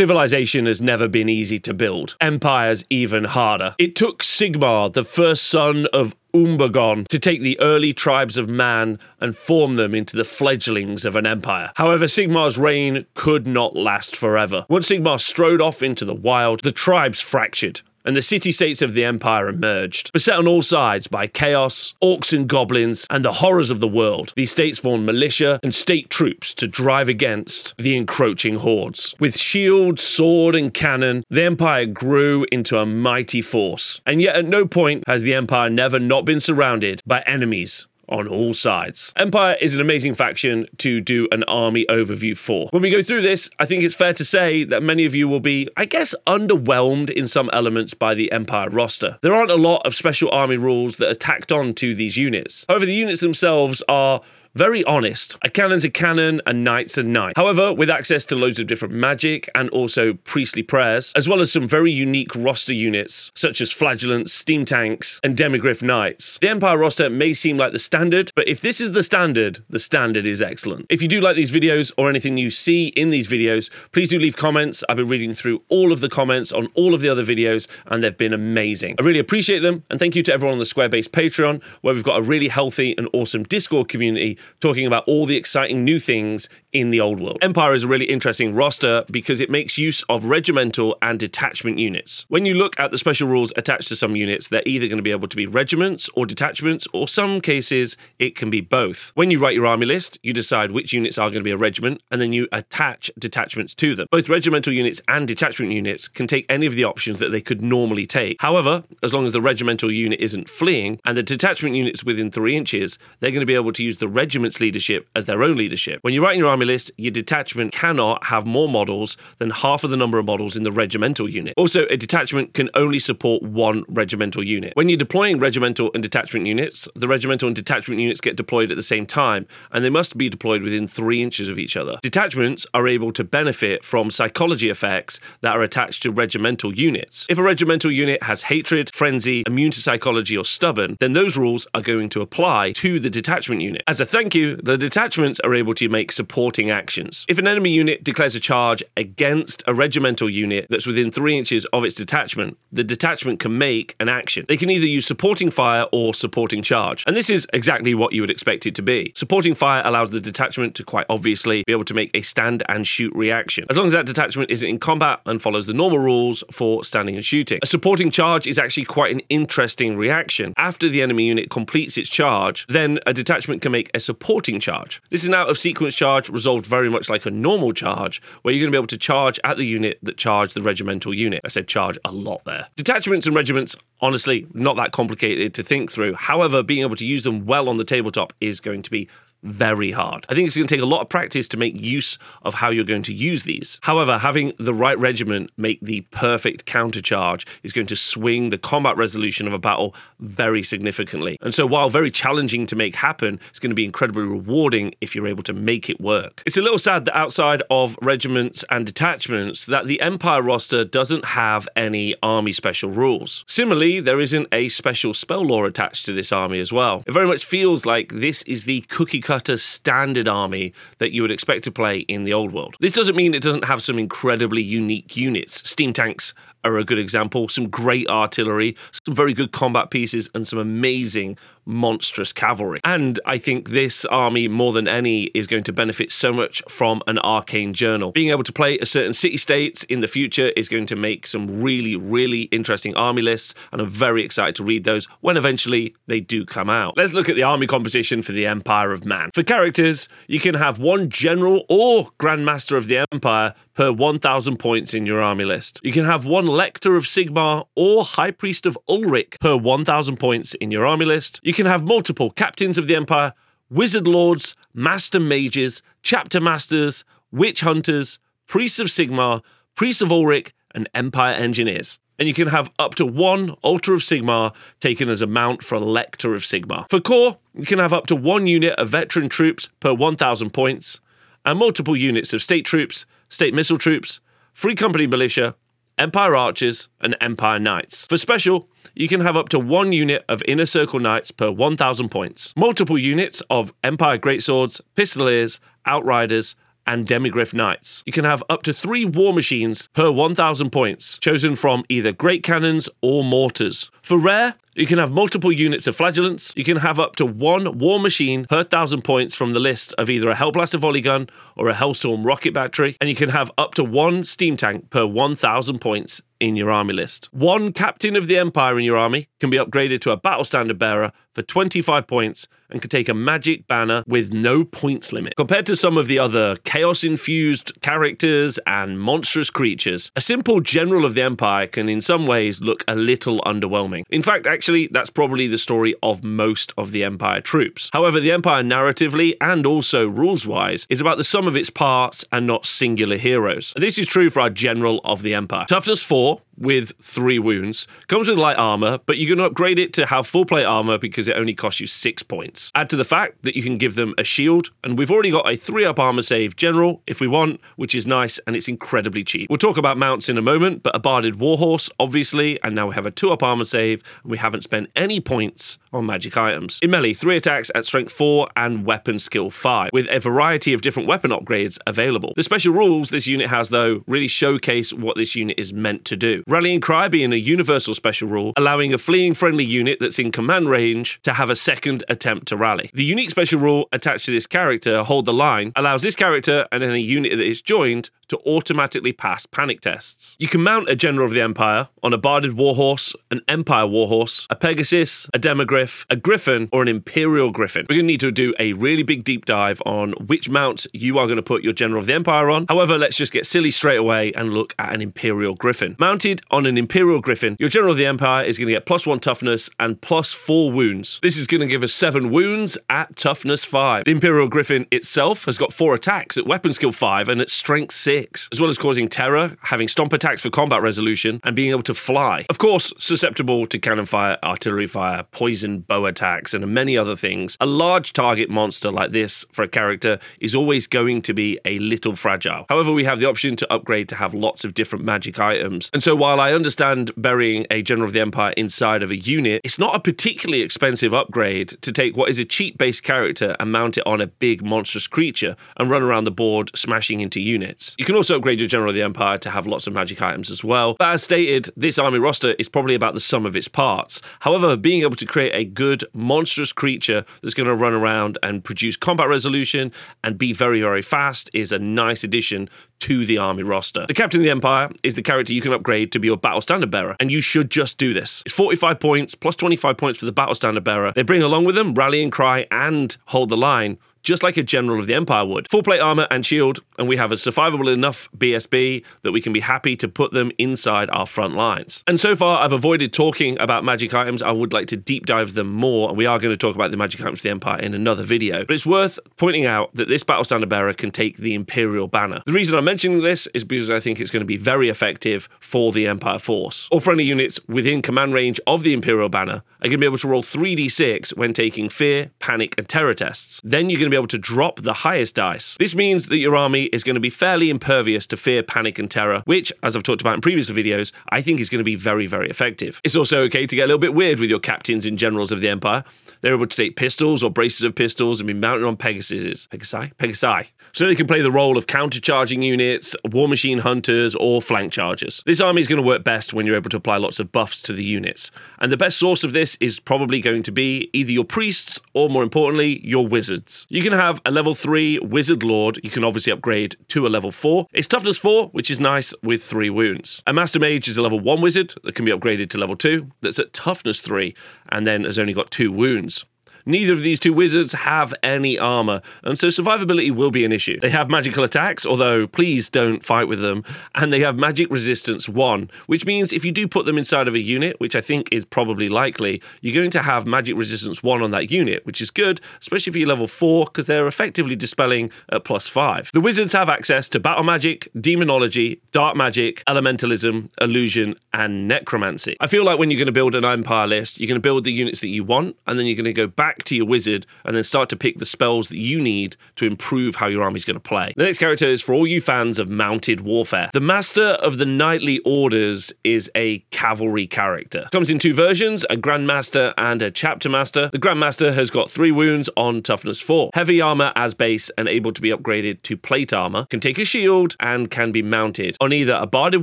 Civilization has never been easy to build. Empire's even harder. It took Sigmar, the first son of Unberogen to take the early tribes of man and form them into the fledglings of an empire. However, Sigmar's reign could not last forever. Once Sigmar strode off into the wild, the tribes fractured and the city states of the Empire emerged. Beset on all sides by chaos, orcs and goblins, and the horrors of the world, these states formed militia and state troops to drive against the encroaching hordes. With shield, sword, and cannon, the Empire grew into a mighty force. And yet, at no point has the Empire never not been surrounded by enemies on all sides. Empire is an amazing faction to do an army overview for. When we go through this, I think it's fair to say that many of you will be, I guess, underwhelmed in some elements by the Empire roster. There aren't a lot of special army rules that are tacked on to these units. However, the units themselves are very honest. A cannon's a cannon, a knight's a knight. However, with access to loads of different magic and also priestly prayers, as well as some very unique roster units such as flagellants, steam tanks, and demigryph knights, the Empire roster may seem like the standard, but if this is the standard, the standard is excellent. If you do like these videos or anything you see in these videos, please do leave comments. I've been reading through all of the comments on all of the other videos, and they've been amazing. I really appreciate them, and thank you to everyone on the Square Based Patreon, where we've got a really healthy and awesome Discord community talking about all the exciting new things in the old world. Empire is a really interesting roster because it makes use of regimental and detachment units. When you look at the special rules attached to some units, they're either going to be able to be regiments or detachments, or some cases it can be both. When you write your army list, you decide which units are going to be a regiment and then you attach detachments to them. Both regimental units and detachment units can take any of the options that they could normally take. However, as long as the regimental unit isn't fleeing and the detachment unit's within three inches, they're going to be able to use the regiment's leadership as their own leadership. When you're writing your army list, your detachment cannot have more models than half of the number of models in the regimental unit. Also, a detachment can only support one regimental unit. When you're deploying regimental and detachment units, the regimental and detachment units get deployed at the same time, and they must be deployed within three inches of each other. Detachments are able to benefit from psychology effects that are attached to regimental units. If a regimental unit has hatred, frenzy, immune to psychology, or stubborn, then those rules are going to apply to the detachment unit. As a thank you, the detachments are able to make supporting actions. If an enemy unit declares a charge against a regimental unit that's within three inches of its detachment, the detachment can make an action. They can either use supporting fire or supporting charge. And this is exactly what you would expect it to be. Supporting fire allows the detachment to quite obviously be able to make a stand and shoot reaction. As long as that detachment isn't in combat and follows the normal rules for standing and shooting. A supporting charge is actually quite an interesting reaction. After the enemy unit completes its charge, then a detachment can make a supporting charge. This is an out of sequence charge resolved very much like a normal charge, where you're going to be able to charge at the unit that charged the regimental unit. I said charge a lot there. Detachments and regiments honestly not that complicated to think through. However, being able to use them well on the tabletop is going to be very hard. I think it's going to take a lot of practice to make use of how you're going to use these. However, having the right regiment make the perfect countercharge is going to swing the combat resolution of a battle very significantly. And so, while very challenging to make happen, it's going to be incredibly rewarding if you're able to make it work. It's a little sad that outside of regiments and detachments, that the Empire roster doesn't have any army special rules. Similarly, there isn't a special spell lore attached to this army as well. It very much feels like this is the cookie cutter standard army that you would expect to play in the old world. This doesn't mean it doesn't have some incredibly unique units. Steam tanks are a good example, some great artillery, some very good combat pieces, and some amazing, monstrous cavalry. And I think this army, more than any, is going to benefit so much from an arcane journal. Being able to play a certain city states in the future is going to make some really, really interesting army lists, and I'm very excited to read those when eventually they do come out. Let's look at the army composition for the Empire of Man. For characters, you can have one general or Grandmaster of the Empire per 1,000 points in your army list. You can have one Lector of Sigmar or High Priest of Ulric per 1,000 points in your army list. You can have multiple Captains of the Empire, Wizard Lords, Master Mages, Chapter Masters, Witch Hunters, Priests of Sigmar, Priests of Ulric, and Empire Engineers and you can have up to one Altar of Sigmar taken as a mount for a Lector of Sigmar. For core, you can have up to one unit of veteran troops per 1,000 points, and multiple units of state troops, state missile troops, free company militia, Empire Archers, and Empire Knights. For special, you can have up to one unit of Inner Circle Knights per 1,000 points, multiple units of Empire Greatswords, Pistoliers, Outriders, and Demigryph Knights. You can have up to three war machines per 1,000 points, chosen from either great cannons or mortars. For rare, you can have multiple units of flagellants. You can have up to one war machine per thousand points from the list of either a Hellblaster volley gun or a Hellstorm rocket battery. And you can have up to one steam tank per 1,000 points in your army list. One captain of the Empire in your army can be upgraded to a battle standard bearer for 25 points and can take a magic banner with no points limit. Compared to some of the other chaos infused characters and monstrous creatures, a simple general of the Empire can in some ways look a little underwhelming. In fact, actually, that's probably the story of most of the Empire troops. However, the Empire narratively and also rules wise is about the sum of its parts and not singular heroes. This is true for our general of the Empire. Toughness 4 with three wounds. Comes with light armor, but you can upgrade it to have full plate armor because it only costs you six points. Add to the fact that you can give them a shield, and we've already got a three up armor save general if we want, which is nice and it's incredibly cheap. We'll talk about mounts in a moment, but a barded warhorse, obviously, and now we have a two up armor save, and we haven't spent any points on magic items. In melee, three attacks at strength 4 and weapon skill 5, with a variety of different weapon upgrades available. The special rules this unit has, though, really showcase what this unit is meant to do. Rallying Cry being a universal special rule, allowing a fleeing friendly unit that's in command range to have a second attempt to rally. The unique special rule attached to this character, Hold the Line, allows this character and any unit that is joined to automatically pass panic tests. You can mount a General of the Empire on a Barded Warhorse, an Empire Warhorse, a Pegasus, a Demigryph, a Griffin, or an Imperial Griffin. We're going to need to do a really big deep dive on which mount you are going to put your General of the Empire on. However, let's just get silly straight away and look at an Imperial Griffin. Mounted on an Imperial Griffin, your General of the Empire is going to get plus one toughness and plus four wounds. This is going to give us seven wounds at toughness five. The Imperial Griffin itself has got four attacks at weapon skill five and at strength six, as well as causing terror, having stomp attacks for combat resolution, and being able to fly. Of course, susceptible to cannon fire, artillery fire, poison bow attacks, and many other things. A large target monster like this for a character is always going to be a little fragile. However, we have the option to upgrade to have lots of different magic items. And so while I understand burying a General of the Empire inside of a unit, it's not a particularly expensive upgrade to take what is a cheap base character and mount it on a big monstrous creature and run around the board smashing into units. You can also upgrade your General of the Empire to have lots of magic items as well. But as stated, this army roster is probably about the sum of its parts. However, being able to create a good monstrous creature that's going to run around and produce combat resolution and be very, very fast is a nice addition to the army roster. The Captain of the Empire is the character you can upgrade to be your battle standard bearer, and you should just do this. It's 45 points plus 25 points for the battle standard bearer. They bring along with them Rallying Cry and Hold the Line, just like a general of the Empire would. Full plate armor and shield, and we have a survivable enough BSB that we can be happy to put them inside our front lines. And so far, I've avoided talking about magic items. I would like to deep dive them more, and we are going to talk about the magic items of the Empire in another video. But it's worth pointing out that this battle standard bearer can take the Imperial banner. The reason I'm mentioning this is because I think it's going to be very effective for the Empire force. All friendly units within command range of the Imperial banner are going to be able to roll 3d6 when taking fear, panic, and terror tests. Then you're going to be able to drop the highest dice. This means that your army is going to be fairly impervious to fear, panic, and terror, which, as I've talked about in previous videos, I think is going to be very, very effective. It's also okay to get a little bit weird with your captains and generals of the Empire. They're able to take pistols or braces of pistols and be mounted on Pegasuses. Pegasi? Pegasi. So they can play the role of countercharging units, war machine hunters, or flank chargers. This army is going to work best when you're able to apply lots of buffs to the units. And the best source of this is probably going to be either your priests or, more importantly, your wizards. You can have a level 3 wizard lord, you can obviously upgrade to a level 4. It's toughness 4, which is nice with 3 wounds. A master mage is a level 1 wizard that can be upgraded to level 2, that's at toughness 3, and then has only got 2 wounds. Neither of these two wizards have any armor, and so survivability will be an issue. They have magical attacks, although please don't fight with them, and they have magic resistance 1, which means if you do put them inside of a unit, which I think is probably likely, you're going to have magic resistance 1 on that unit, which is good, especially if you're level 4, because they're effectively dispelling at plus 5. The wizards have access to battle magic, demonology, dark magic, elementalism, illusion, and necromancy. I feel like when you're going to build an empire list, you're going to build the units that you want, and then you're going to go back back to your wizard and then start to pick the spells that you need to improve how your army's going to play. The next character is for all you fans of mounted warfare. The Master of the Knightly Orders is a cavalry character. Comes in two versions, a Grandmaster and a Chapter Master. The Grandmaster has got three wounds on toughness 4, heavy armor as base and able to be upgraded to plate armor, can take a shield and can be mounted on either a Barded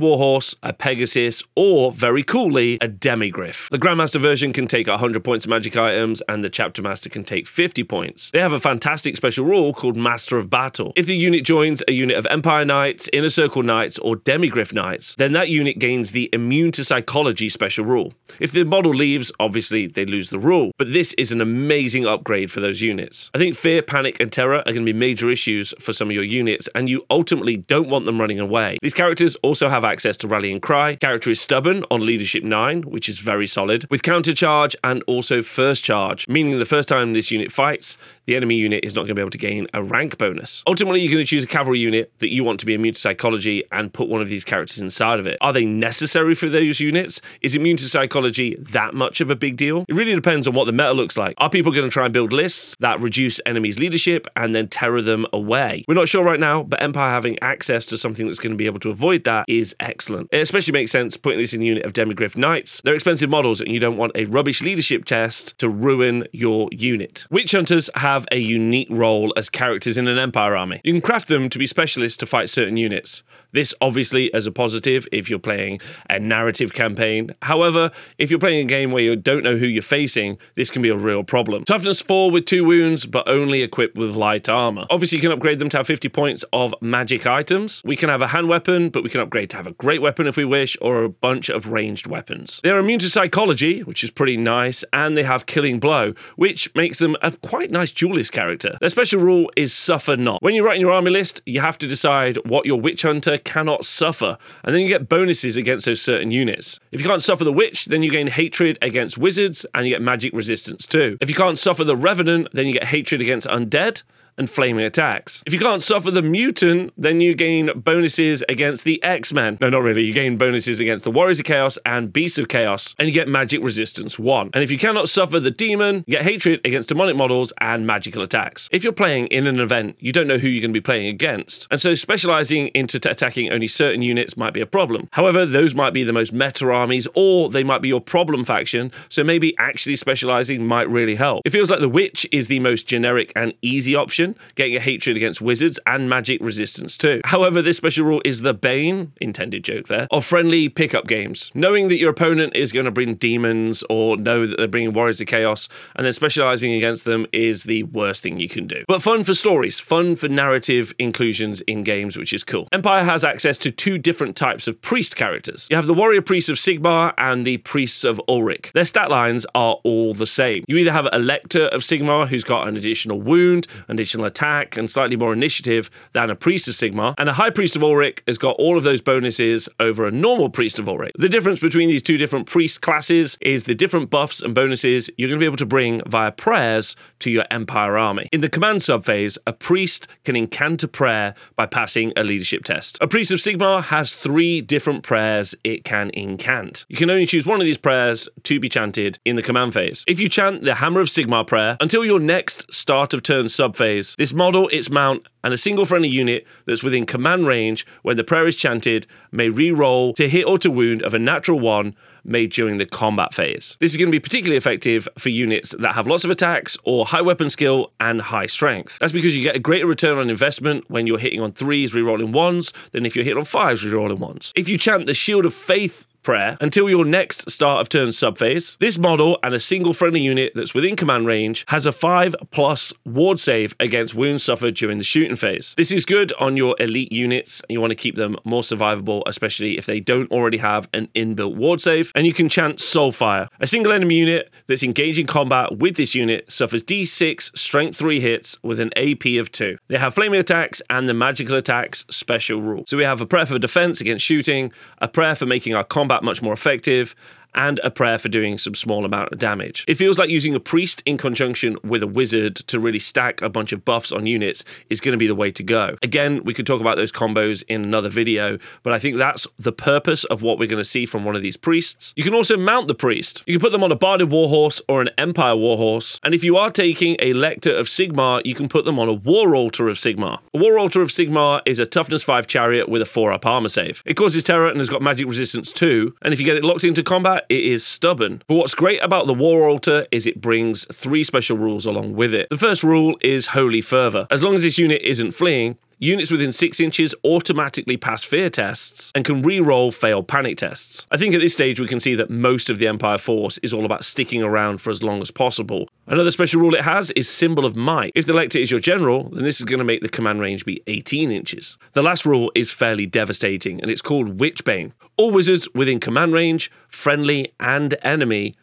Warhorse, a Pegasus, or very coolly, a Demigryph. The Grandmaster version can take 100 points of magic items and the Chapter Master can take 50 points. They have a fantastic special rule called Master of Battle. If the unit joins a unit of Empire Knights, Inner Circle Knights, or Demigryph Knights, then that unit gains the Immune to Psychology special rule. If the model leaves, obviously they lose the rule, but this is an amazing upgrade for those units. I think fear, panic, and terror are going to be major issues for some of your units, and you ultimately don't want them running away. These characters also have access to Rallying Cry. Character is stubborn on Leadership 9, which is very solid, with counter charge and also first charge, meaning the first time this unit fights, the enemy unit is not going to be able to gain a rank bonus. Ultimately, you're going to choose a cavalry unit that you want to be immune to psychology and put one of these characters inside of it. Are they necessary for those units? Is immune to psychology that much of a big deal? It really depends on what the meta looks like. Are people going to try and build lists that reduce enemies' leadership and then terror them away? We're not sure right now, but Empire having access to something that's going to be able to avoid that is excellent. It especially makes sense putting this in unit of Demigryph Knights. They're expensive models, and you don't want a rubbish leadership test to ruin your unit. Witch Hunters have a unique role as characters in an Empire army. You can craft them to be specialists to fight certain units. This obviously as a positive if you're playing a narrative campaign. However, if you're playing a game where you don't know who you're facing, this can be a real problem. Toughness 4 with 2 wounds, but only equipped with light armor. Obviously, you can upgrade them to have 50 points of magic items. We can have a hand weapon, but we can upgrade to have a great weapon if we wish, or a bunch of ranged weapons. They're immune to psychology, which is pretty nice, and they have killing blow, which makes them a quite nice duelist character. Their special rule is suffer not. When you're writing your army list, you have to decide what your witch hunter cannot suffer, and then you get bonuses against those certain units. If you can't suffer the witch, then you gain hatred against wizards and you get magic resistance too. If you can't suffer the revenant, then you get hatred against undead and flaming attacks. If you can't suffer the mutant, then you gain bonuses against the X Men. No, not really. You gain bonuses against the Warriors of Chaos and Beasts of Chaos, and you get magic resistance 1. And if you cannot suffer the demon, you get hatred against demonic models and magical attacks. If you're playing in an event, you don't know who you're going to be playing against, and so specializing into t- attacking only certain units might be a problem. However, those might be the most meta armies, or they might be your problem faction, so maybe actually specializing might really help. It feels like the Witch is the most generic and easy option getting a hatred against wizards and magic resistance too. However, this special rule is the bane, intended joke there, of friendly pickup games. Knowing that your opponent is going to bring demons or know that they're bringing warriors of chaos and then specializing against them is the worst thing you can do. But fun for stories, fun for narrative inclusions in games, which is cool. Empire has access to two different types of priest characters. You have the warrior priests of Sigmar and the priests of Ulric. Their stat lines are all the same. You either have a lector of Sigmar who's got an additional wound, an attack, and slightly more initiative than a priest of Sigmar. and a high priest of Ulric has got all of those bonuses over a normal priest of Ulric. The difference between these two different priest classes is the different buffs and bonuses you're going to be able to bring via prayers to your Empire army. In the command subphase, a priest can incant a prayer by passing a leadership test. A priest of Sigmar has three different prayers it can incant. You can only choose one of these prayers to be chanted in the command phase. If you chant the Hammer of Sigmar prayer until your next start of turn subphase, this model, its mount, and a single friendly unit that's within command range when the prayer is chanted may re-roll to hit or to wound of a natural one made during the combat phase. This is going to be particularly effective for units that have lots of attacks or high weapon skill and high strength. That's because you get a greater return on investment when you're hitting on threes, re-rolling ones, than if you're hitting on fives, re-rolling ones. If you chant the Shield of Faith prayer until your next start of turn subphase. This model and a single friendly unit that's within command range has a 5 plus ward save against wounds suffered during the shooting phase. This is good on your elite units. You want to keep them more survivable, especially if they don't already have an inbuilt ward save. And you can chant Soulfire. A single enemy unit that's engaging combat with this unit suffers d6 strength 3 hits with an AP of 2. They have flaming attacks and the magical attacks special rule. So we have a prayer for defense against shooting, a prayer for making our combat much more effective, and a prayer for doing some small amount of damage. It feels like using a priest in conjunction with a wizard to really stack a bunch of buffs on units is going to be the way to go. Again, we could talk about those combos in another video, but I think that's the purpose of what we're going to see from one of these priests. You can also mount the priest. You can put them on a Barded Warhorse or an Empire Warhorse, and if you are taking a Lector of Sigmar, you can put them on a War Altar of Sigmar. A War Altar of Sigmar is a toughness 5 chariot with a 4 up armor save. It causes terror and has got magic resistance too, and if you get it locked into combat, it is stubborn. But what's great about the War Altar is it brings three special rules along with it. The first rule is Holy Fervor. As long as this unit isn't fleeing, Units within 6 inches automatically pass fear tests and can re-roll failed panic tests. I think at this stage we can see that most of the Empire force is all about sticking around for as long as possible. Another special rule it has is Symbol of Might. If the Lector is your general, then this is going to make the command range be 18 inches. The last rule is fairly devastating and it's called Witchbane. All wizards within command range, friendly and enemy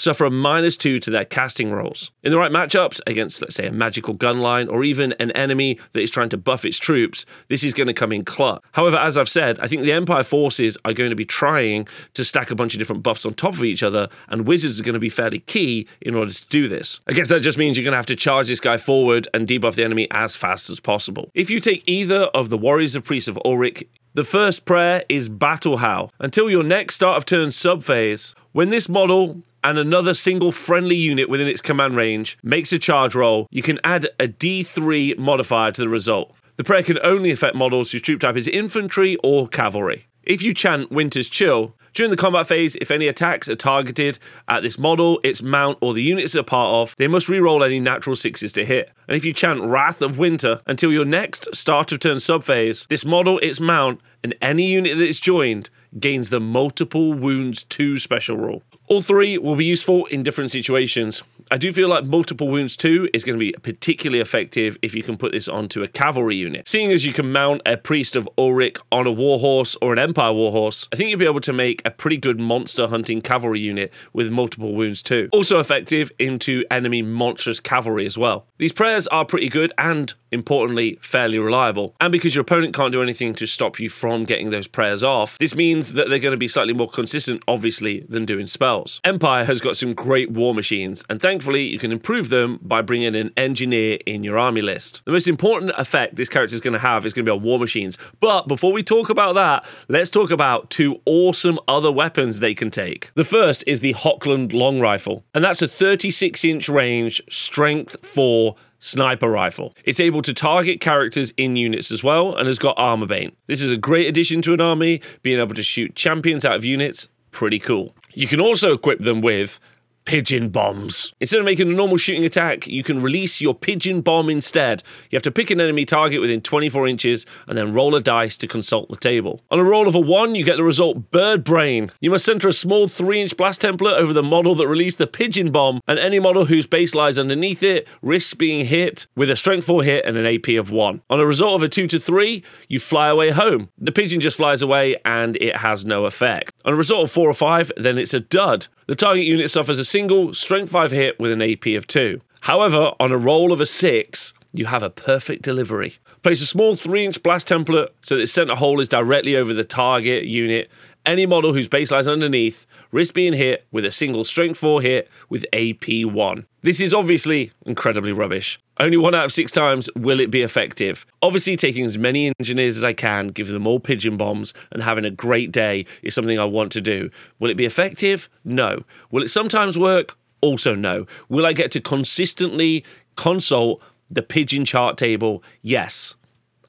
suffer a minus two to their casting rolls. In the right matchups against, let's say, a magical gun line or even an enemy that is trying to buff its troops, this is going to come in clutch. However, as I've said, I think the Empire forces are going to be trying to stack a bunch of different buffs on top of each other, and wizards are going to be fairly key in order to do this. I guess that just means you're going to have to charge this guy forward and debuff the enemy as fast as possible. If you take either of the Warriors of Priests of Ulric the first prayer is Battle Howl. Until your next start of turn sub phase, when this model and another single friendly unit within its command range makes a charge roll, you can add a D3 modifier to the result. The prayer can only affect models whose troop type is infantry or cavalry. If you chant Winter's Chill, during the combat phase, if any attacks are targeted at this model, its mount, or the units it's a part of, they must re-roll any natural sixes to hit. And if you chant Wrath of Winter until your next start of turn subphase, this model, its mount, and any unit that it's joined gains the multiple wounds 2 special rule. All three will be useful in different situations. I do feel like multiple wounds 2 is going to be particularly effective if you can put this onto a cavalry unit. Seeing as you can mount a priest of Ulric on a warhorse or an empire warhorse, I think you'll be able to make a pretty good monster hunting cavalry unit with multiple wounds 2. Also effective into enemy monstrous cavalry as well. These prayers are pretty good and importantly, fairly reliable. And because your opponent can't do anything to stop you from getting those prayers off, this means that they're going to be slightly more consistent, obviously, than doing spells. Empire has got some great war machines, and thankfully, you can improve them by bringing an engineer in your army list. The most important effect this character is going to have is going to be on war machines. But before we talk about that, let's talk about two awesome other weapons they can take. The first is the Hochland Long Rifle, and that's a 36 inch range, strength 4 sniper rifle. It's able to target characters in units as well and has got armor bane. This is a great addition to an army, being able to shoot champions out of units, pretty cool. You can also equip them with pigeon bombs. Instead of making a normal shooting attack, you can release your pigeon bomb instead. You have to pick an enemy target within 24 inches and then roll a dice to consult the table. On a roll of a 1, you get the result Bird Brain. You must center a small 3 inch blast template over the model that released the pigeon bomb, and any model whose base lies underneath it risks being hit with a strength 4 hit and an AP of 1. On a result of a 2 to 3, you fly away home. The pigeon just flies away and it has no effect. On a result of 4 or 5, then it's a dud. The target unit suffers a single strength 5 hit with an AP of 2. However, on a roll of a 6, you have a perfect delivery. Place a small 3 inch blast template so that the center hole is directly over the target unit. Any model whose base lies underneath risks being hit with a single strength 4 hit with AP 1. This is obviously incredibly rubbish. Only one out of six times will it be effective. Obviously, taking as many engineers as I can, giving them all pigeon bombs, and having a great day is something I want to do. Will it be effective? No. Will it sometimes work? Also, no. Will I get to consistently consult the pigeon chart table? Yes.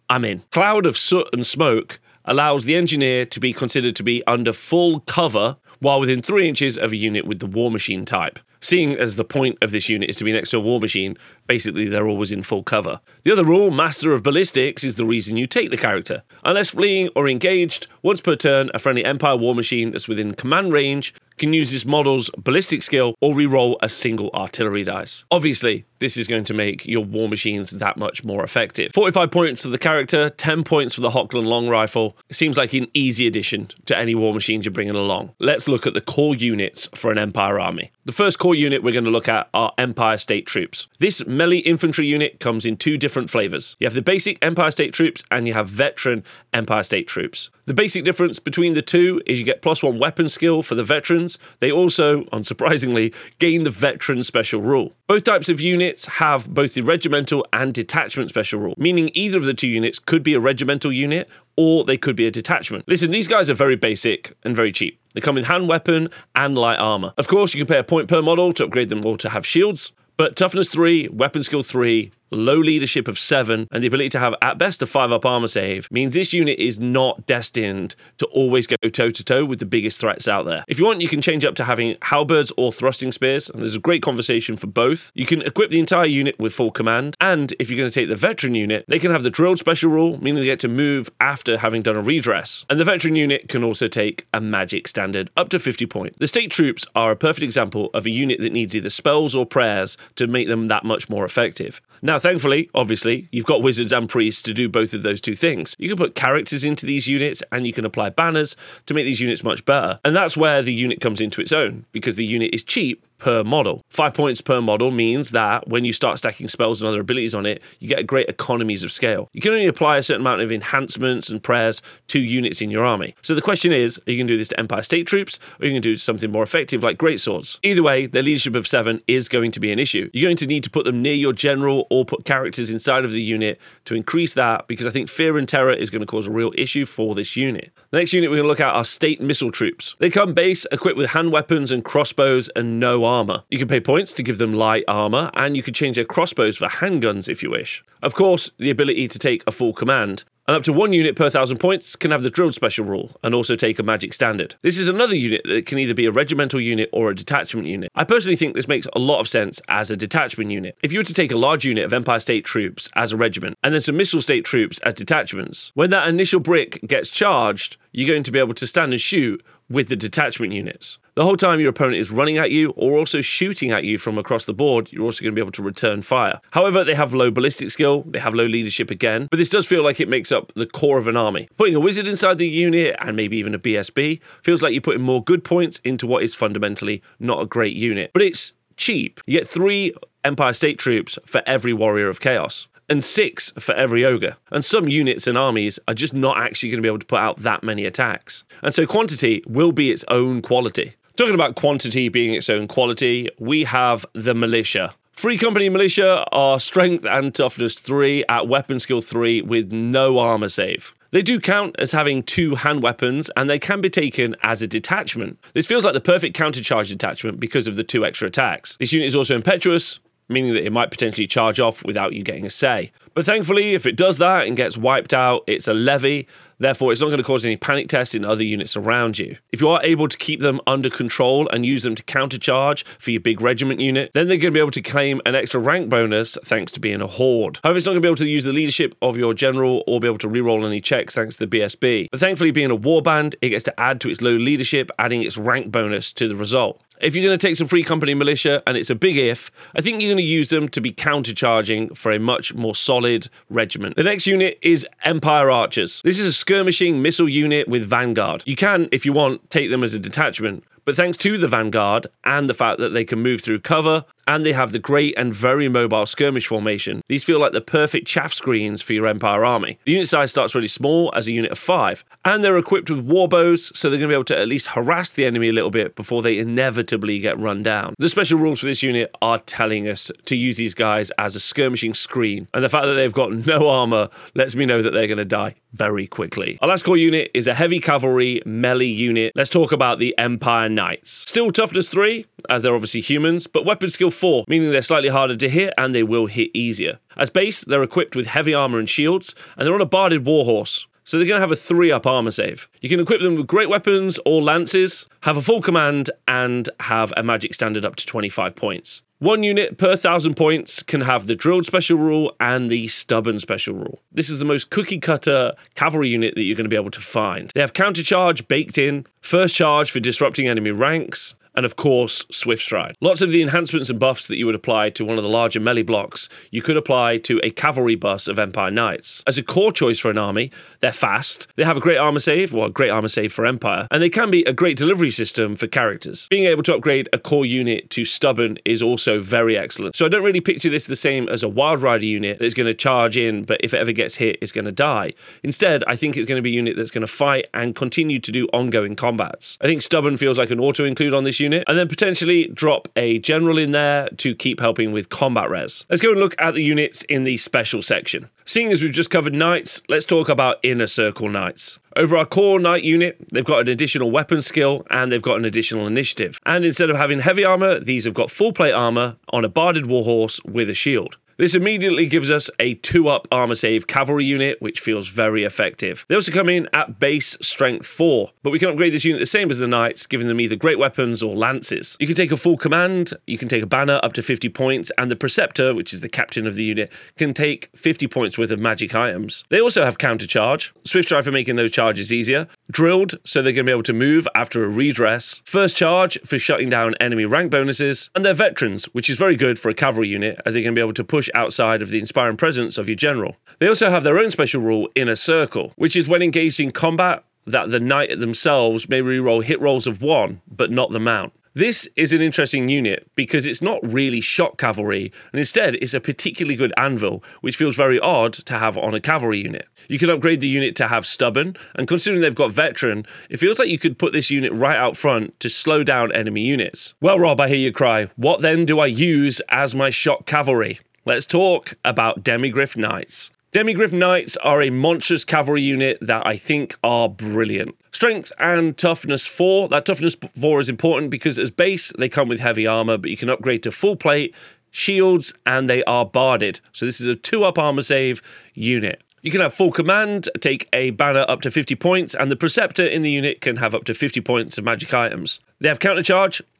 I'm in. Cloud of soot and smoke allows the engineer to be considered to be under full cover while within three inches of a unit with the war machine type. Seeing as the point of this unit is to be next to a war machine, basically they're always in full cover. The other rule, Master of Ballistics, is the reason you take the character. Unless fleeing or engaged, once per turn, a friendly Empire war machine that's within command range can use this model's ballistic skill or re-roll a single artillery dice. Obviously, this is going to make your war machines that much more effective. 45 points for the character, 10 points for the Hochland long rifle. It seems like an easy addition to any war machines you're bringing along. Let's look at the core units for an Empire army. The first core unit we're going to look at are Empire State Troops. This melee infantry unit comes in two different flavors. You have the basic Empire State Troops and you have veteran Empire State Troops. The basic difference between the two is you get plus one weapon skill for the veterans. They also, unsurprisingly, gain the veteran special rule. Both types of units have both the regimental and detachment special rule, meaning either of the two units could be a regimental unit or they could be a detachment. Listen, these guys are very basic and very cheap. They come with hand weapon and light armor. Of course, you can pay a point per model to upgrade them or to have shields, but toughness 3, weapon skill 3, low leadership of 7, and the ability to have at best a 5 up armor save means this unit is not destined to always go toe to toe with the biggest threats out there. If you want, you can change up to having halberds or thrusting spears, and there's a great conversation for both. You can equip the entire unit with full command, and if you're going to take the veteran unit, they can have the drilled special rule, meaning they get to move after having done a redress. And the veteran unit can also take a magic standard up to 50 points. The state troops are a perfect example of a unit that needs either spells or prayers to make them that much more effective. Now, thankfully, obviously, you've got wizards and priests to do both of those two things. You can put characters into these units and you can apply banners to make these units much better. And that's where the unit comes into its own because the unit is cheap per model. Five points per model means that when you start stacking spells and other abilities on it, you get great economies of scale. You can only apply a certain amount of enhancements and prayers to units in your army. So the question is, are you going to do this to Empire State troops, or are you going to do something more effective like great swords? Either way, their leadership of seven is going to be an issue. You're going to need to put them near your general or put characters inside of the unit to increase that because I think fear and terror is going to cause a real issue for this unit. The next unit we're going to look at are state missile troops. They come base equipped with hand weapons and crossbows and no armor. You can pay points to give them light armor, and you can change their crossbows for handguns if you wish. Of course, the ability to take a full command. And up to one unit per thousand points can have the drilled special rule and also take a magic standard. This is another unit that can either be a regimental unit or a detachment unit. I personally think this makes a lot of sense as a detachment unit. If you were to take a large unit of Empire State troops as a regiment and then some missile state troops as detachments, when that initial brick gets charged, you're going to be able to stand and shoot with the detachment units. The whole time your opponent is running at you or also shooting at you from across the board, you're also going to be able to return fire. However, they have low ballistic skill, they have low leadership again, but this does feel like it makes up the core of an army. Putting a wizard inside the unit and maybe even a BSB feels like you're putting more good points into what is fundamentally not a great unit. But it's cheap. You get three Empire State troops for every Warrior of Chaos and six for every ogre. And some units and armies are just not actually going to be able to put out that many attacks. And so quantity will be its own quality. Talking about quantity being its own quality, we have the militia. Free Company Militia are strength and toughness 3 at weapon skill 3 with no armor save. They do count as having two hand weapons and they can be taken as a detachment. This feels like the perfect countercharge detachment because of the two extra attacks. This unit is also impetuous, meaning that it might potentially charge off without you getting a say. But thankfully, if it does that and gets wiped out, it's a levy. Therefore, it's not going to cause any panic tests in other units around you. If you are able to keep them under control and use them to countercharge for your big regiment unit, then they're going to be able to claim an extra rank bonus thanks to being a horde. However, it's not going to be able to use the leadership of your general or be able to reroll any checks thanks to the BSB. But thankfully, being a warband, it gets to add to its low leadership, adding its rank bonus to the result. If you're going to take some free company militia, and it's a big if, I think you're going to use them to be countercharging for a much more solid regiment. The next unit is Empire Archers. This is a skirmishing missile unit with Vanguard. You can, if you want, take them as a detachment, but thanks to the Vanguard and the fact that they can move through cover and they have the great and very mobile skirmish formation, these feel like the perfect chaff screens for your Empire army. The unit size starts really small as a unit of five, and they're equipped with war bows, so they're going to be able to at least harass the enemy a little bit before they inevitably get run down. The special rules for this unit are telling us to use these guys as a skirmishing screen, and the fact that they've got no armor lets me know that they're going to die very quickly. Our last core unit is a heavy cavalry melee unit. Let's talk about the Empire Knights. Still toughness 3, as they're obviously humans, but weapon skill 4, meaning they're slightly harder to hit and they will hit easier. As base, they're equipped with heavy armor and shields, and they're on a barded warhorse. So they're going to have a 3 up armor save. You can equip them with great weapons or lances, have a full command, and have a magic standard up to 25 points. One unit per thousand points can have the drilled special rule and the stubborn special rule. This is the most cookie cutter cavalry unit that you're going to be able to find. They have counter charge baked in, first charge for disrupting enemy ranks, and of course, Swift Stride. Lots of the enhancements and buffs that you would apply to one of the larger melee blocks, you could apply to a cavalry bus of Empire Knights. As a core choice for an army, they're fast, they have a great armor save, well, a great armor save for Empire, and they can be a great delivery system for characters. Being able to upgrade a core unit to Stubborn is also very excellent. So I don't really picture this the same as a Wild Rider unit that's going to charge in, but if it ever gets hit, is going to die. Instead, I think it's going to be a unit that's going to fight and continue to do ongoing combats. I think Stubborn feels like an auto include on this unit, and then potentially drop a general in there to keep helping with combat res. Let's go and look at the units in the special section. Seeing as we've just covered knights, let's talk about inner circle knights. Over our core knight unit, they've got an additional weapon skill and they've got an additional initiative. And instead of having heavy armor, these have got full plate armor on a barded warhorse with a shield. This immediately gives us a 2 up armor save cavalry unit, which feels very effective. They also come in at base strength 4, but we can upgrade this unit the same as the knights, giving them either great weapons or lances. You can take a full command, you can take a banner up to 50 points, and the preceptor, which is the captain of the unit, can take 50 points worth of magic items. They also have counter charge, swift stride for making those charges easier, drilled so they're going to be able to move after a redress, first charge for shutting down enemy rank bonuses, and they're veterans, which is very good for a cavalry unit as they're going to be able to push outside of the inspiring presence of your general. They also have their own special rule, Inner Circle, which is when engaged in combat, that the knight themselves may reroll hit rolls of one, but not the mount. This is an interesting unit because it's not really shock cavalry, and instead it's a particularly good anvil, which feels very odd to have on a cavalry unit. You can upgrade the unit to have stubborn, and considering they've got veteran, it feels like you could put this unit right out front to slow down enemy units. Well, Rob, I hear you cry. What then do I use as my shock cavalry? Let's talk about Demigryph Knights. Demigryph Knights are a monstrous cavalry unit that I think are brilliant. Strength and toughness 4. That toughness 4 is important because as base, they come with heavy armor, but you can upgrade to full plate, shields, and they are barded. So this is a 2 up armor save unit. You can have full command, take a banner up to 50 points, and the Preceptor in the unit can have up to 50 points of magic items. They have counter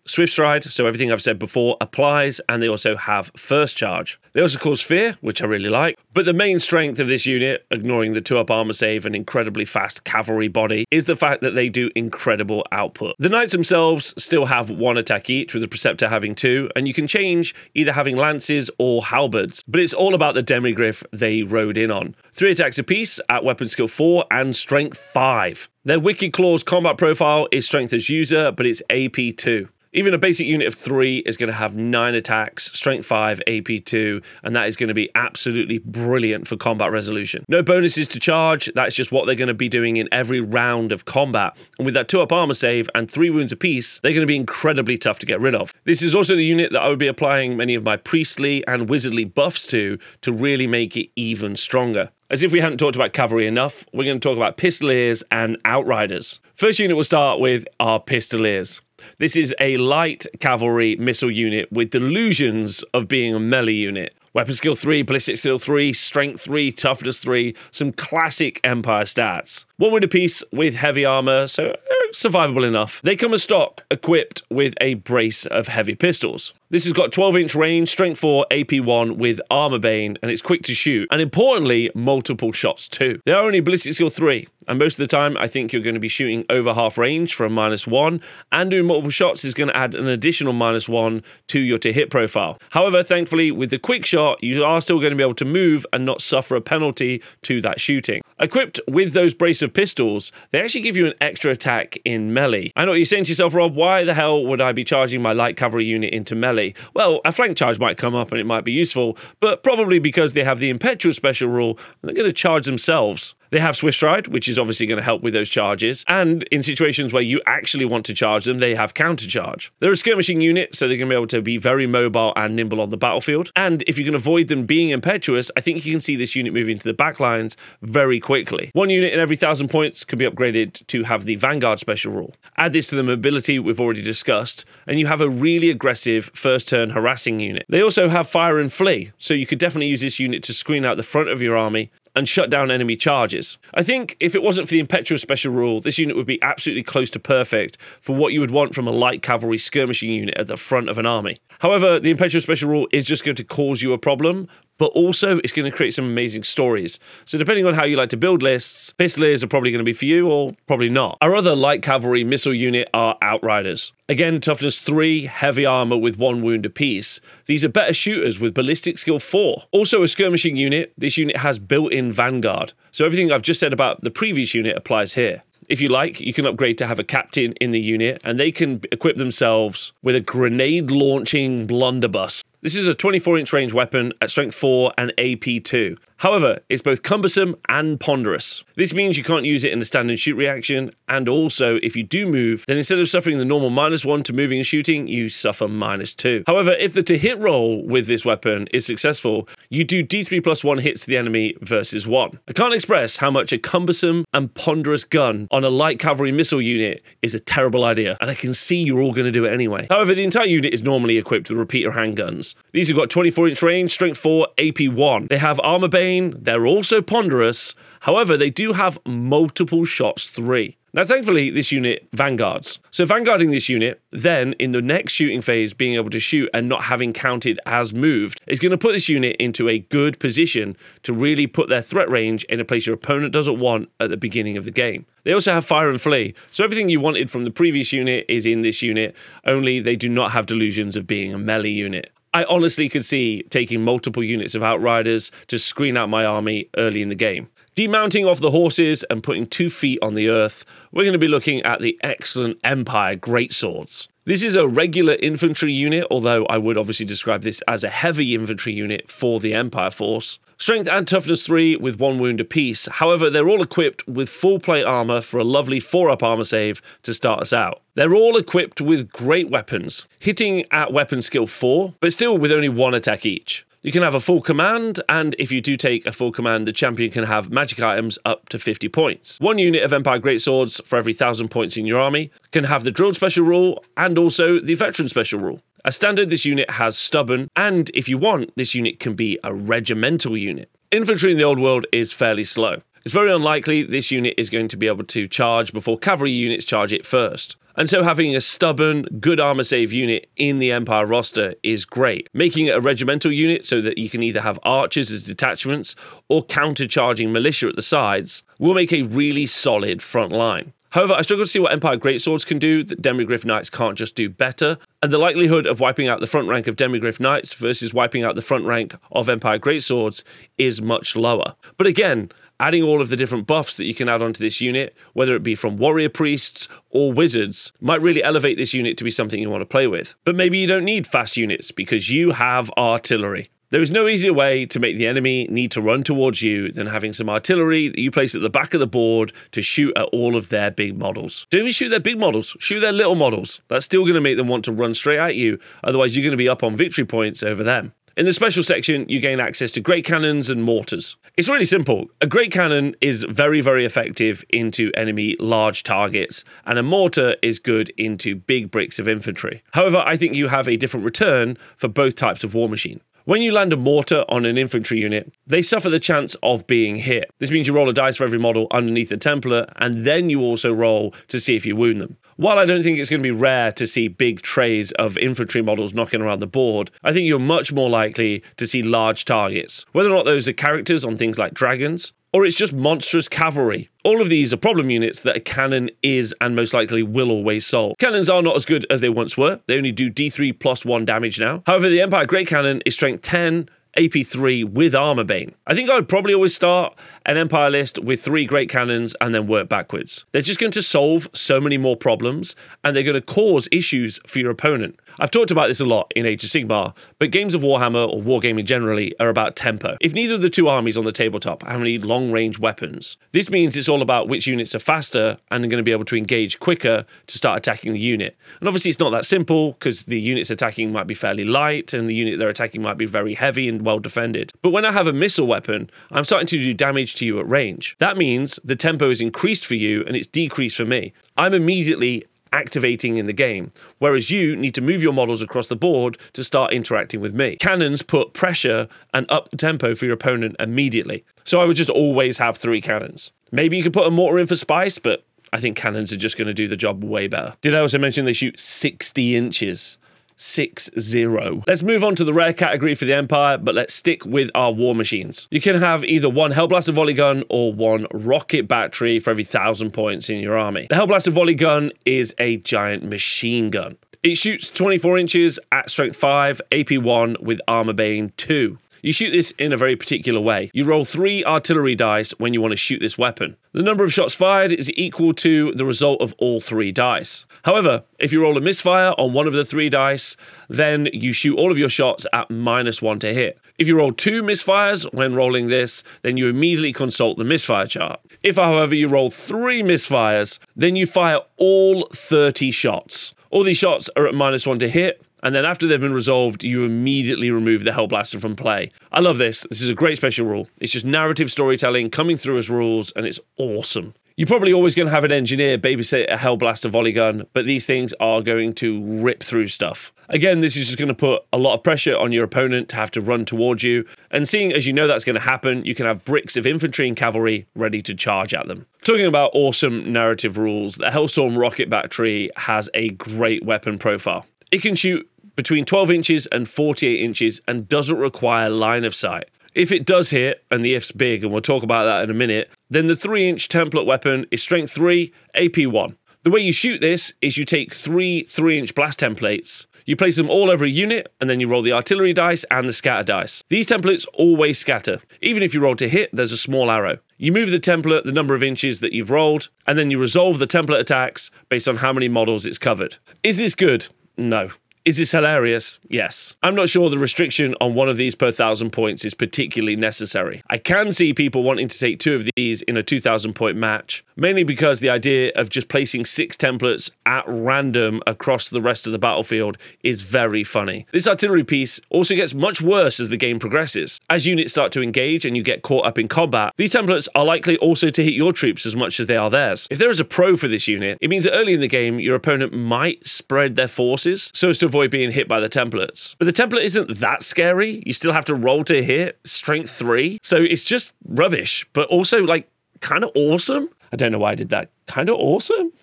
charge, Swift Stride, so everything I've said before applies, and they also have First Charge. They also cause Fear, which I really like, but the main strength of this unit, ignoring the 2 up armor save and incredibly fast cavalry body, is the fact that they do incredible output. The Knights themselves still have one attack each, with the Preceptor having two, and you can change either having lances or halberds, but it's all about the Demigryph they rode in on. Three attacks apiece at weapon skill 4 and strength 5. Their Wicked Claws combat profile is strength as user, but it's AP 2. Even a basic unit of three is going to have nine attacks, strength five, AP two, and that is going to be absolutely brilliant for combat resolution. No bonuses to charge, that's just what they're going to be doing in every round of combat. And with that two up armor save and three wounds apiece, they're going to be incredibly tough to get rid of. This is also the unit that I would be applying many of my priestly and wizardly buffs to to really make it even stronger. As if we hadn't talked about cavalry enough, we're going to talk about pistoliers and outriders. First unit we'll start with are pistoliers. This is a light cavalry missile unit with delusions of being a melee unit. Weapon skill 3, ballistic skill 3, strength 3, toughness 3, some classic Empire stats. One wound apiece with heavy armor, so uh, survivable enough. They come as stock, equipped with a brace of heavy pistols. This has got 12 inch range, strength 4, AP1 with armor bane, and it's quick to shoot, and importantly, multiple shots too. They are only ballistic skill 3, and most of the time, I think you're going to be shooting over half range for a minus 1, and doing multiple shots is going to add an additional minus 1 to your to hit profile. However, thankfully, with the quick shot, you are still going to be able to move and not suffer a penalty to that shooting. Equipped with those brace of pistols, they actually give you an extra attack in melee. I know what you're saying to yourself, Rob, why the hell would I be charging my light cavalry unit into melee? Well, a flank charge might come up and it might be useful, but probably because they have the impetuous special rule, they're going to charge themselves. They have Swift Stride, which is obviously going to help with those charges. And in situations where you actually want to charge them, they have counter charge. They're a skirmishing unit, so they're going to be able to be very mobile and nimble on the battlefield. And if you can avoid them being impetuous, I think you can see this unit moving to the backlines very quickly. One unit in every thousand points can be upgraded to have the Vanguard special rule. Add this to the mobility we've already discussed, and you have a really aggressive first turn harassing unit. They also have fire and flee, so you could definitely use this unit to screen out the front of your army and shut down enemy charges. I think if it wasn't for the impetuous special rule, this unit would be absolutely close to perfect for what you would want from a light cavalry skirmishing unit at the front of an army. However, the impetuous special rule is just going to cause you a problem, but also it's going to create some amazing stories. So, depending on how you like to build lists, Pistoliers are probably going to be for you or probably not. Our other light cavalry missile unit are Outriders. Again, toughness 3, heavy armor with 1 wound apiece. These are better shooters with ballistic skill 4. Also, a skirmishing unit, this unit has built in Vanguard. So, everything I've just said about the previous unit applies here. If you like, you can upgrade to have a captain in the unit, and they can equip themselves with a grenade launching blunderbuss. This is a 24 inch range weapon at strength 4 and AP 2. However, it's both cumbersome and ponderous. This means you can't use it in the stand and shoot reaction, and also if you do move, then instead of suffering the normal minus 1 to moving and shooting, you suffer minus 2. However, if the to hit roll with this weapon is successful, you do d3 plus 1 hits to the enemy versus 1. I can't express how much a cumbersome and ponderous gun on a light cavalry missile unit is a terrible idea, and I can see you're all going to do it anyway. However, the entire unit is normally equipped with repeater handguns. These have got 24 inch range, strength 4, AP 1. They have armor bane, they're also ponderous, however, they do have multiple shots 3. Now, thankfully, this unit vanguards. So, vanguarding this unit, then in the next shooting phase, being able to shoot and not having counted as moved, is going to put this unit into a good position to really put their threat range in a place your opponent doesn't want at the beginning of the game. They also have fire and flee, so everything you wanted from the previous unit is in this unit, only they do not have delusions of being a melee unit. I honestly could see taking multiple units of Outriders to screen out my army early in the game. Demounting off the horses and putting two feet on the earth, we're going to be looking at the excellent Empire Greatswords. This is a regular infantry unit, although I would obviously describe this as a heavy infantry unit for the Empire Force. Strength and toughness 3 with 1 wound apiece. However, they're all equipped with full plate armor for a lovely 4 up armor save to start us out. They're all equipped with great weapons, hitting at weapon skill 4, but still with only one attack each. You can have a full command, and if you do take a full command, the champion can have magic items up to 50 points. One unit of Empire Greatswords for every 1,000 points in your army can have the drilled special rule and also the veteran special rule. As standard, this unit has stubborn, and if you want, this unit can be a regimental unit. Infantry in the old world is fairly slow. It's very unlikely this unit is going to be able to charge before cavalry units charge it first. And so having a stubborn, good armor save unit in the Empire roster is great. Making it a regimental unit so that you can either have archers as detachments or counter-charging militia at the sides will make a really solid front line. However, I struggle to see what Empire Greatswords can do that Demigryph Knights can't just do better, and the likelihood of wiping out the front rank of Demigryph Knights versus wiping out the front rank of Empire Greatswords is much lower. But again, adding all of the different buffs that you can add onto this unit, whether it be from warrior priests or wizards, might really elevate this unit to be something you want to play with. But maybe you don't need fast units because you have artillery. There is no easier way to make the enemy need to run towards you than having some artillery that you place at the back of the board to shoot at all of their big models. Don't even shoot their big models, shoot their little models. That's still going to make them want to run straight at you, otherwise, you're going to be up on victory points over them. In the special section, you gain access to great cannons and mortars. It's really simple. A great cannon is very, very effective into enemy large targets, and a mortar is good into big bricks of infantry. However, I think you have a different return for both types of war machine. When you land a mortar on an infantry unit, they suffer the chance of being hit. This means you roll a dice for every model underneath the template, and then you also roll to see if you wound them. While I don't think it's going to be rare to see big trays of infantry models knocking around the board, I think you're much more likely to see large targets. Whether or not those are characters on things like dragons, or it's just monstrous cavalry. All of these are problem units that a cannon is and most likely will always solve. Cannons are not as good as they once were. They only do D3 plus 1 damage now. However, the Empire Great Cannon is strength 10, AP3 with Armor Bane. I think I would probably always start an Empire list with three great cannons and then work backwards. They're just going to solve so many more problems and they're going to cause issues for your opponent. I've talked about this a lot in Age of Sigmar, but games of Warhammer or wargaming generally are about tempo. If neither of the two armies on the tabletop have any long range weapons, this means it's all about which units are faster and are going to be able to engage quicker to start attacking the unit. And obviously, it's not that simple because the units attacking might be fairly light and the unit they're attacking might be very heavy and well defended. But when I have a missile weapon, I'm starting to do damage to you at range. That means the tempo is increased for you and it's decreased for me. I'm immediately activating in the game, whereas you need to move your models across the board to start interacting with me. Cannons put pressure and up the tempo for your opponent immediately. So I would just always have three cannons. Maybe you could put a mortar in for spice, but I think cannons are just going to do the job way better. Did I also mention they shoot 60 inches? 6 0. Let's move on to the rare category for the Empire, but let's stick with our war machines. You can have either one Hellblaster volley gun or one rocket battery for every thousand points in your army. The Hellblaster volley gun is a giant machine gun. It shoots 24 inches at strength 5, AP 1 with armor bane 2. You shoot this in a very particular way. You roll three artillery dice when you want to shoot this weapon. The number of shots fired is equal to the result of all three dice. However, if you roll a misfire on one of the three dice, then you shoot all of your shots at minus one to hit. If you roll two misfires when rolling this, then you immediately consult the misfire chart. If, however, you roll three misfires, then you fire all 30 shots. All these shots are at minus one to hit, and then after they've been resolved, you immediately remove the Hellblaster from play. I love this. This is a great special rule. It's just narrative storytelling coming through as rules, and it's awesome. You're probably always going to have an engineer babysit a Hellblaster volley gun, but these things are going to rip through stuff. Again, this is just going to put a lot of pressure on your opponent to have to run towards you. And seeing as you know that's going to happen, you can have bricks of infantry and cavalry ready to charge at them. Talking about awesome narrative rules, the Hellstorm rocket battery has a great weapon profile. It can shoot between 12 inches and 48 inches and doesn't require line of sight. If it does hit, and the if's big, and we'll talk about that in a minute, then the 3 inch template weapon is strength 3, AP 1. The way you shoot this is you take three 3 inch blast templates, you place them all over a unit, and then you roll the artillery dice and the scatter dice. These templates always scatter. Even if you roll to hit, there's a small arrow. You move the template the number of inches that you've rolled, and then you resolve the template attacks based on how many models it's covered. Is this good? No. Is this hilarious? Yes. I'm not sure the restriction on one of these per thousand points is particularly necessary. I can see people wanting to take two of these in a 2000 point match, mainly because the idea of just placing six templates at random across the rest of the battlefield is very funny. This artillery piece also gets much worse as the game progresses. As units start to engage and you get caught up in combat, these templates are likely also to hit your troops as much as they are theirs. If there is a pro for this unit, it means that early in the game your opponent might spread their forces so as to avoid being hit by the templates. But the template isn't that scary. You still have to roll to hit, strength three. So it's just rubbish, but also like kind of awesome. I don't know why I did that. Kind of awesome.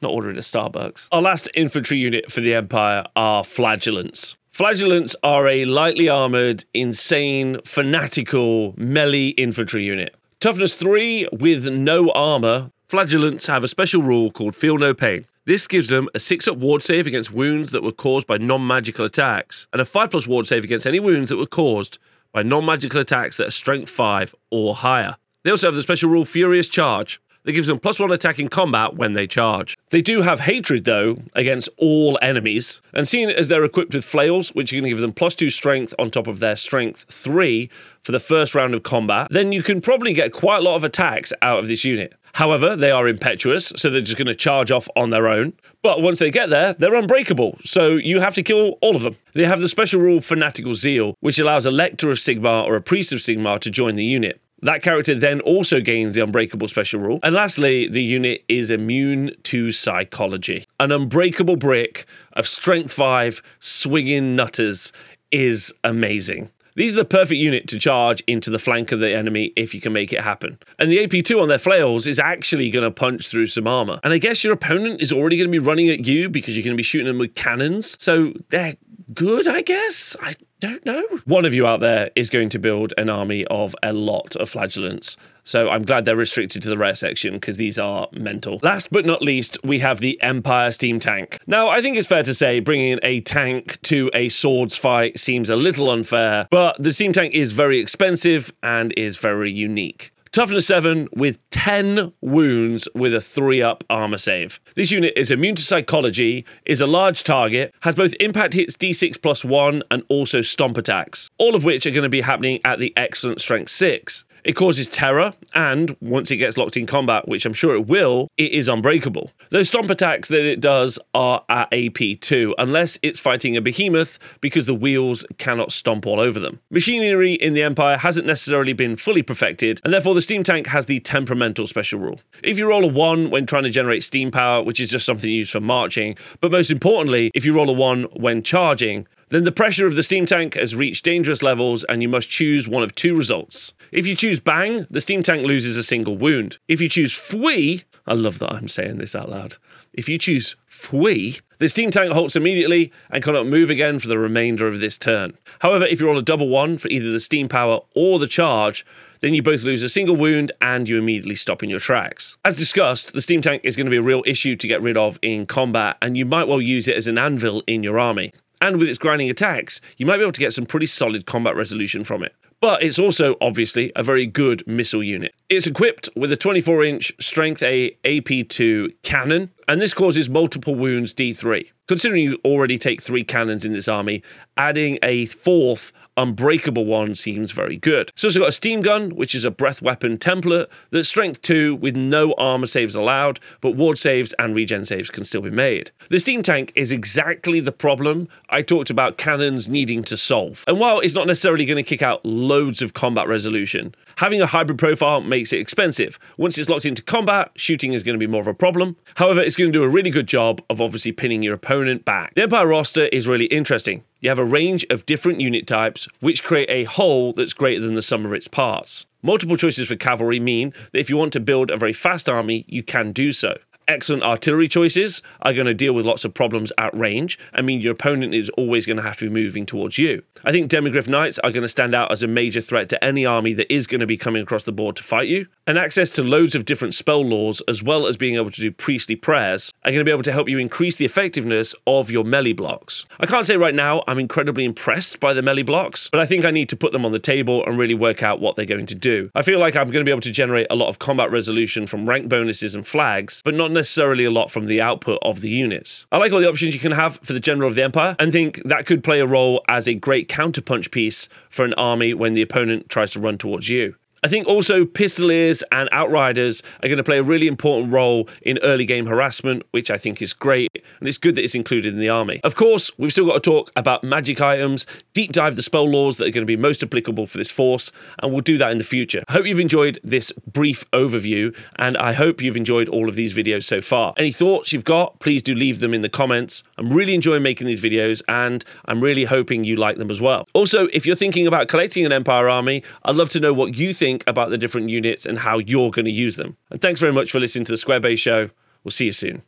Not ordering a Starbucks. Our last infantry unit for the Empire are flagellants. Flagellants are a lightly armored, insane, fanatical, melee infantry unit. Toughness 3 with no armor, flagellants have a special rule called Feel No Pain. This gives them a 6 up ward save against wounds that were caused by non magical attacks, and a 5 plus ward save against any wounds that were caused by non magical attacks that are strength 5 or higher. They also have the special rule Furious Charge that gives them plus 1 attack in combat when they charge. They do have hatred, though, against all enemies, and seeing as they're equipped with flails, which are going to give them plus 2 strength on top of their strength 3 for the first round of combat, then you can probably get quite a lot of attacks out of this unit. However, they are impetuous, so they're just going to charge off on their own. But once they get there, they're unbreakable, so you have to kill all of them. They have the special rule Fanatical Zeal, which allows a Lector of Sigmar or a Priest of Sigmar to join the unit. That character then also gains the Unbreakable special rule. And lastly, the unit is immune to psychology. An unbreakable brick of Strength 5 swinging nutters is amazing. These are the perfect unit to charge into the flank of the enemy if you can make it happen. And the AP2 on their flails is actually going to punch through some armor. And I guess your opponent is already going to be running at you because you're going to be shooting them with cannons. So they're good, I guess. I don't know. One of you out there is going to build an army of a lot of flagellants. So I'm glad they're restricted to the rare section because these are mental. Last but not least, we have the Empire Steam Tank. Now, I think it's fair to say bringing a tank to a swords fight seems a little unfair, but the Steam Tank is very expensive and is very unique. Toughness 7 with 10 wounds with a 3 up armor save. This unit is immune to psychology, is a large target, has both impact hits d6 plus 1 and also stomp attacks, all of which are going to be happening at the excellent strength 6. It causes terror, and once it gets locked in combat, which I'm sure it will, it is unbreakable. Those stomp attacks that it does are at AP2, unless it's fighting a behemoth because the wheels cannot stomp all over them. Machinery in the Empire hasn't necessarily been fully perfected, and therefore the steam tank has the temperamental special rule. If you roll a 1 when trying to generate steam power, which is just something used for marching, but most importantly, if you roll a 1 when charging, then the pressure of the steam tank has reached dangerous levels and you must choose one of two results. If you choose bang, the steam tank loses a single wound. If you choose fui, I love that I'm saying this out loud. If you choose Fui, the steam tank halts immediately and cannot move again for the remainder of this turn. However, if you roll a double one for either the steam power or the charge, then you both lose a single wound and you immediately stop in your tracks. As discussed, the steam tank is going to be a real issue to get rid of in combat, and you might well use it as an anvil in your army. And with its grinding attacks, you might be able to get some pretty solid combat resolution from it. But it's also obviously a very good missile unit. It's equipped with a 24 inch Strength A AP2 cannon, and this causes multiple wounds D3. Considering you already take three cannons in this army, adding a fourth unbreakable one seems very good. It's also got a steam gun, which is a breath weapon template that's strength 2 with no armor saves allowed, but ward saves and regen saves can still be made. The steam tank is exactly the problem I talked about cannons needing to solve. And while it's not necessarily going to kick out loads of combat resolution, having a hybrid profile makes it expensive. Once it's locked into combat, shooting is going to be more of a problem. However, it's going to do a really good job of obviously pinning your opponent back. The Empire roster is really interesting. You have a range of different unit types, which create a whole that's greater than the sum of its parts. Multiple choices for cavalry mean that if you want to build a very fast army, you can do so excellent artillery choices are going to deal with lots of problems at range. I mean, your opponent is always going to have to be moving towards you. I think Demigryph Knights are going to stand out as a major threat to any army that is going to be coming across the board to fight you. And access to loads of different spell lores, as well as being able to do priestly prayers, are going to be able to help you increase the effectiveness of your melee blocks. I can't say right now I'm incredibly impressed by the melee blocks, but I think I need to put them on the table and really work out what they're going to do. I feel like I'm going to be able to generate a lot of combat resolution from rank bonuses and flags, but not necessarily a lot from the output of the units. I like all the options you can have for the General of the Empire and think that could play a role as a great counterpunch piece for an army when the opponent tries to run towards you. I think also Pistoliers and Outriders are going to play a really important role in early game harassment, which I think is great, and it's good that it's included in the army. Of course, we've still got to talk about magic items, deep dive the spell lores that are going to be most applicable for this force, and we'll do that in the future. I hope you've enjoyed this brief overview, and I hope you've enjoyed all of these videos so far. Any thoughts you've got, please do leave them in the comments. I'm really enjoying making these videos, and I'm really hoping you like them as well. Also, if you're thinking about collecting an Empire army, I'd love to know what you think think about the different units and how you're going to use them. And thanks very much for listening to the Square Based Show. We'll see you soon.